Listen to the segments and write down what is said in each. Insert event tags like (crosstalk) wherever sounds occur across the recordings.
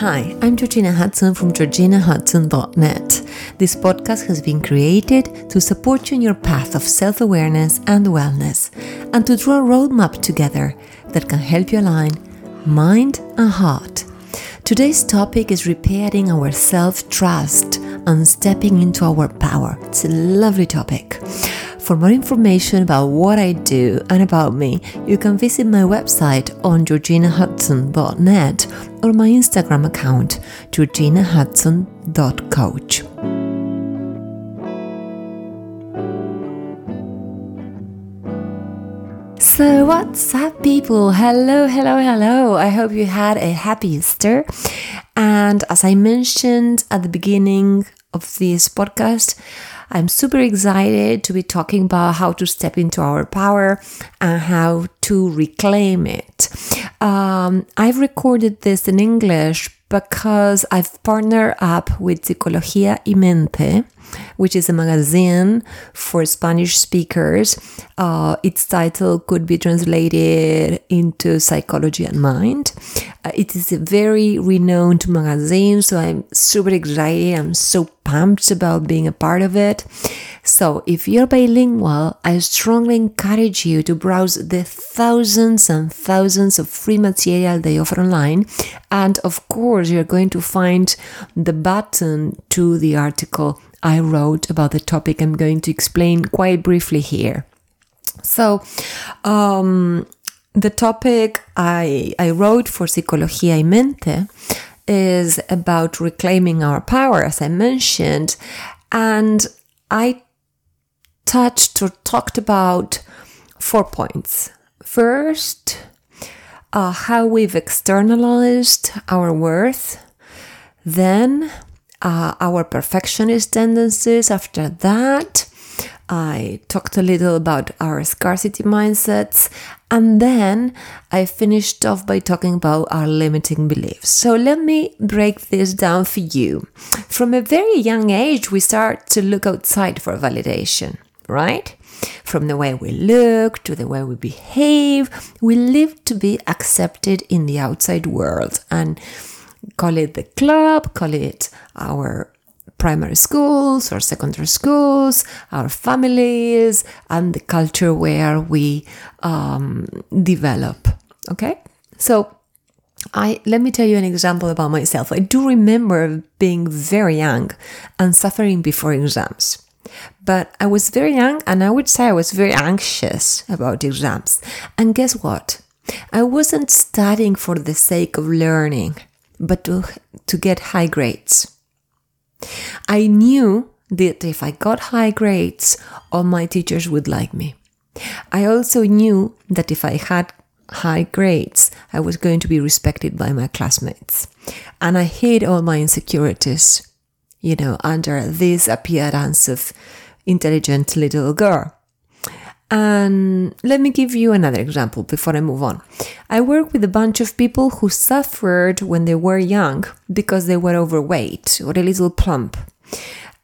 Hi, I'm Georgina Hudson from georginahudson.net. This podcast has been created to support you in your path of self awareness and wellness and to draw a roadmap together that can help you align mind and heart. Today's topic is repairing our self trust and stepping into our power. It's a lovely topic. For more information about what I do and about me, you can visit my website on georginahudson.net or my Instagram account, georginahudson.coach. So, what's up, people? Hello, hello, hello. I hope you had a happy Easter. And as I mentioned at the beginning of this podcast, I'm super excited to be talking about how to step into our power and how to reclaim it. Um, I've recorded this in English because I've partnered up with Psicología y Mente, which is a magazine for Spanish speakers. Uh, its title could be translated into Psychology and Mind. Uh, it is a very renowned magazine, so I'm super excited. I'm so pumped about being a part of it. So, if you're bilingual, I strongly encourage you to browse the thousands and thousands of free material they offer online. And of course, you're going to find the button to the article I wrote about the topic I'm going to explain quite briefly here. So, um, the topic I, I wrote for Psicología y Mente is about reclaiming our power, as I mentioned. And I touched or talked about four points. First, uh, how we've externalized our worth. Then, uh, our perfectionist tendencies. After that, I talked a little about our scarcity mindsets, and then I finished off by talking about our limiting beliefs. So let me break this down for you. From a very young age, we start to look outside for validation, right? From the way we look to the way we behave, we live to be accepted in the outside world and call it the club, call it our primary schools or secondary schools, our families, and the culture where we um, develop. Okay, so I let me tell you an example about myself. I do remember being very young and suffering before exams. But I was very young and I would say I was very anxious about exams. And guess what? I wasn't studying for the sake of learning, but to, to get high grades. I knew that if I got high grades, all my teachers would like me. I also knew that if I had high grades, I was going to be respected by my classmates. And I hid all my insecurities, you know, under this appearance of intelligent little girl. And let me give you another example before I move on. I work with a bunch of people who suffered when they were young because they were overweight or a little plump.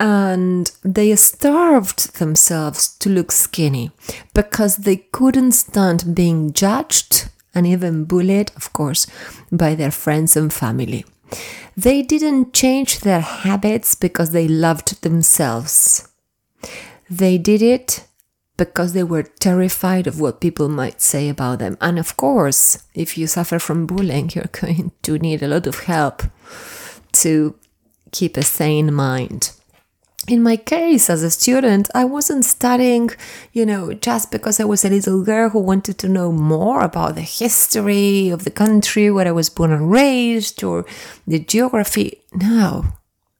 And they starved themselves to look skinny because they couldn't stand being judged and even bullied, of course, by their friends and family. They didn't change their habits because they loved themselves. They did it because they were terrified of what people might say about them. And of course, if you suffer from bullying, (laughs) you're going to need a lot of help to keep a sane mind. In my case, as a student, I wasn't studying, you know, just because I was a little girl who wanted to know more about the history of the country where I was born and raised or the geography. No,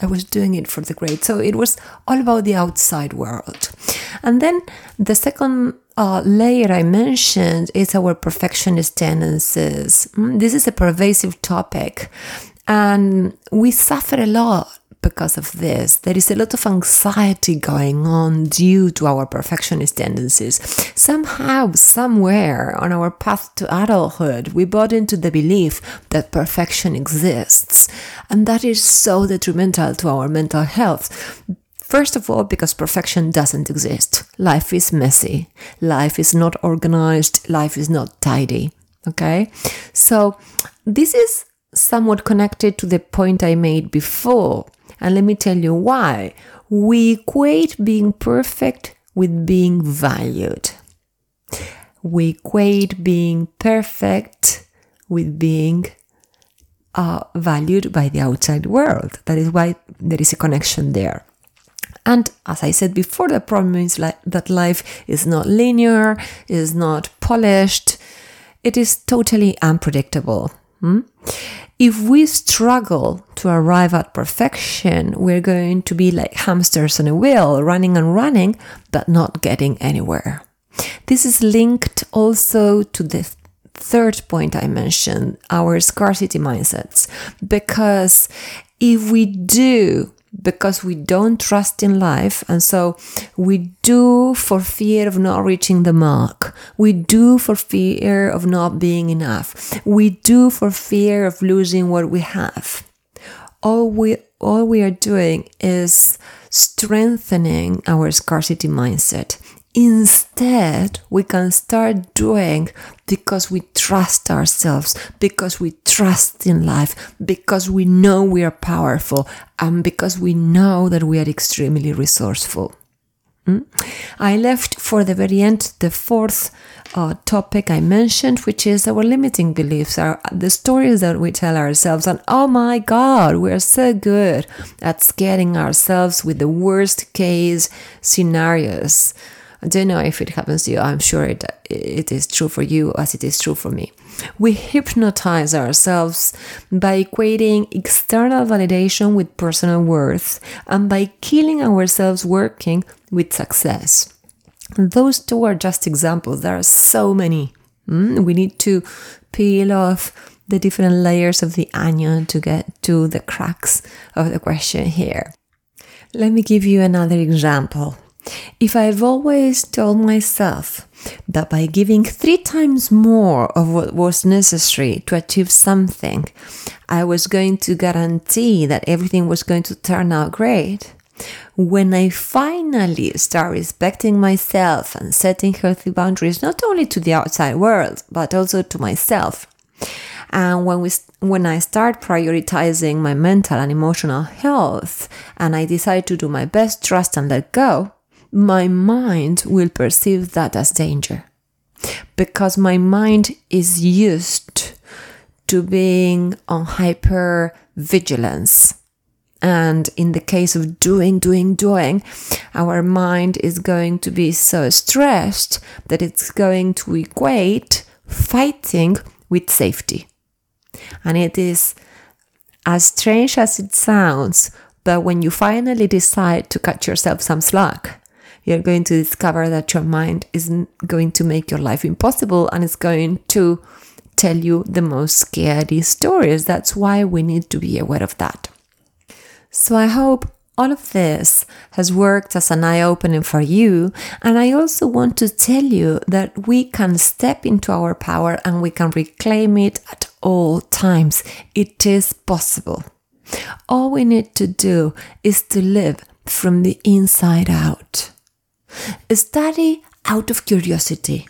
I was doing it for the grade. So it was all about the outside world. And then the second uh, layer I mentioned is our perfectionist tendencies. Mm, this is a pervasive topic, and we suffer a lot because of this. There is a lot of anxiety going on due to our perfectionist tendencies. Somehow, somewhere on our path to adulthood, we bought into the belief that perfection exists, and that is so detrimental to our mental health. First of all, because perfection doesn't exist. Life is messy. Life is not organized. Life is not tidy. Okay? So, this is somewhat connected to the point I made before. And let me tell you why. We equate being perfect with being valued. We equate being perfect with being uh, valued by the outside world. That is why there is a connection there. And as I said before, the problem is like that life is not linear, is not polished, it is totally unpredictable. Hmm? If we struggle to arrive at perfection, we're going to be like hamsters on a wheel, running and running, but not getting anywhere. This is linked also to the third point I mentioned, our scarcity mindsets. Because if we do because we don't trust in life. And so we do for fear of not reaching the mark. We do for fear of not being enough. We do for fear of losing what we have. All we, all we are doing is strengthening our scarcity mindset. Instead, we can start doing because we trust ourselves, because we trust in life, because we know we are powerful, and because we know that we are extremely resourceful. Mm? I left for the very end the fourth uh, topic I mentioned, which is our limiting beliefs, our, the stories that we tell ourselves. And oh my God, we're so good at scaring ourselves with the worst case scenarios. Don't know if it happens to you. I'm sure it, it is true for you as it is true for me. We hypnotize ourselves by equating external validation with personal worth and by killing ourselves working with success. Those two are just examples. There are so many. Mm? We need to peel off the different layers of the onion to get to the cracks of the question here. Let me give you another example. If I've always told myself that by giving three times more of what was necessary to achieve something, I was going to guarantee that everything was going to turn out great, when I finally start respecting myself and setting healthy boundaries, not only to the outside world, but also to myself, and when we when I start prioritizing my mental and emotional health and I decide to do my best, trust and let go, my mind will perceive that as danger because my mind is used to being on hyper vigilance. And in the case of doing, doing, doing, our mind is going to be so stressed that it's going to equate fighting with safety. And it is as strange as it sounds, but when you finally decide to cut yourself some slack, you're going to discover that your mind isn't going to make your life impossible and it's going to tell you the most scary stories. That's why we need to be aware of that. So I hope all of this has worked as an eye opening for you. And I also want to tell you that we can step into our power and we can reclaim it at all times. It is possible. All we need to do is to live from the inside out. Study out of curiosity.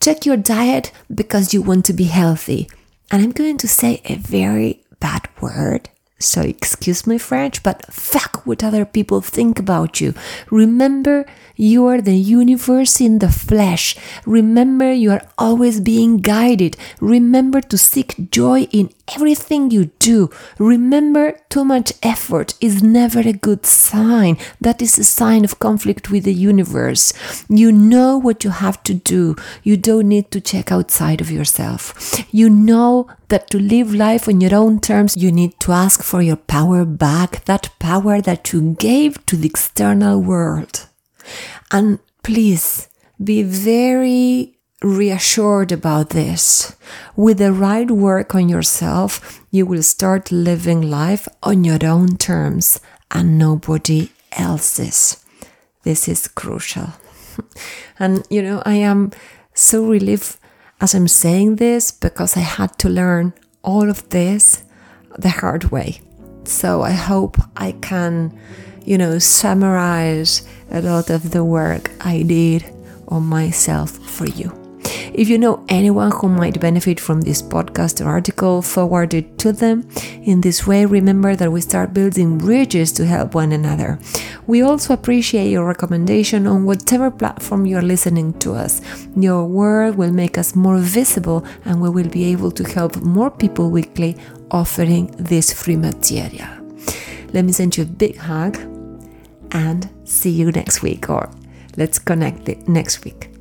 Check your diet because you want to be healthy. And I'm going to say a very bad word. So excuse my French, but fuck what other people think about you. Remember you are the universe in the flesh. Remember, you are always being guided. Remember to seek joy in everything you do. Remember, too much effort is never a good sign. That is a sign of conflict with the universe. You know what you have to do. You don't need to check outside of yourself. You know that to live life on your own terms, you need to ask for your power back, that power that you gave to the external world. And please be very reassured about this. With the right work on yourself, you will start living life on your own terms and nobody else's. This is crucial. (laughs) and you know, I am so relieved as I'm saying this because I had to learn all of this the hard way. So I hope I can, you know, summarize a lot of the work I did on myself for you. If you know anyone who might benefit from this podcast or article, forward it to them. In this way, remember that we start building bridges to help one another. We also appreciate your recommendation on whatever platform you're listening to us. Your word will make us more visible and we will be able to help more people weekly offering this free material. Let me send you a big hug and see you next week or let's connect next week.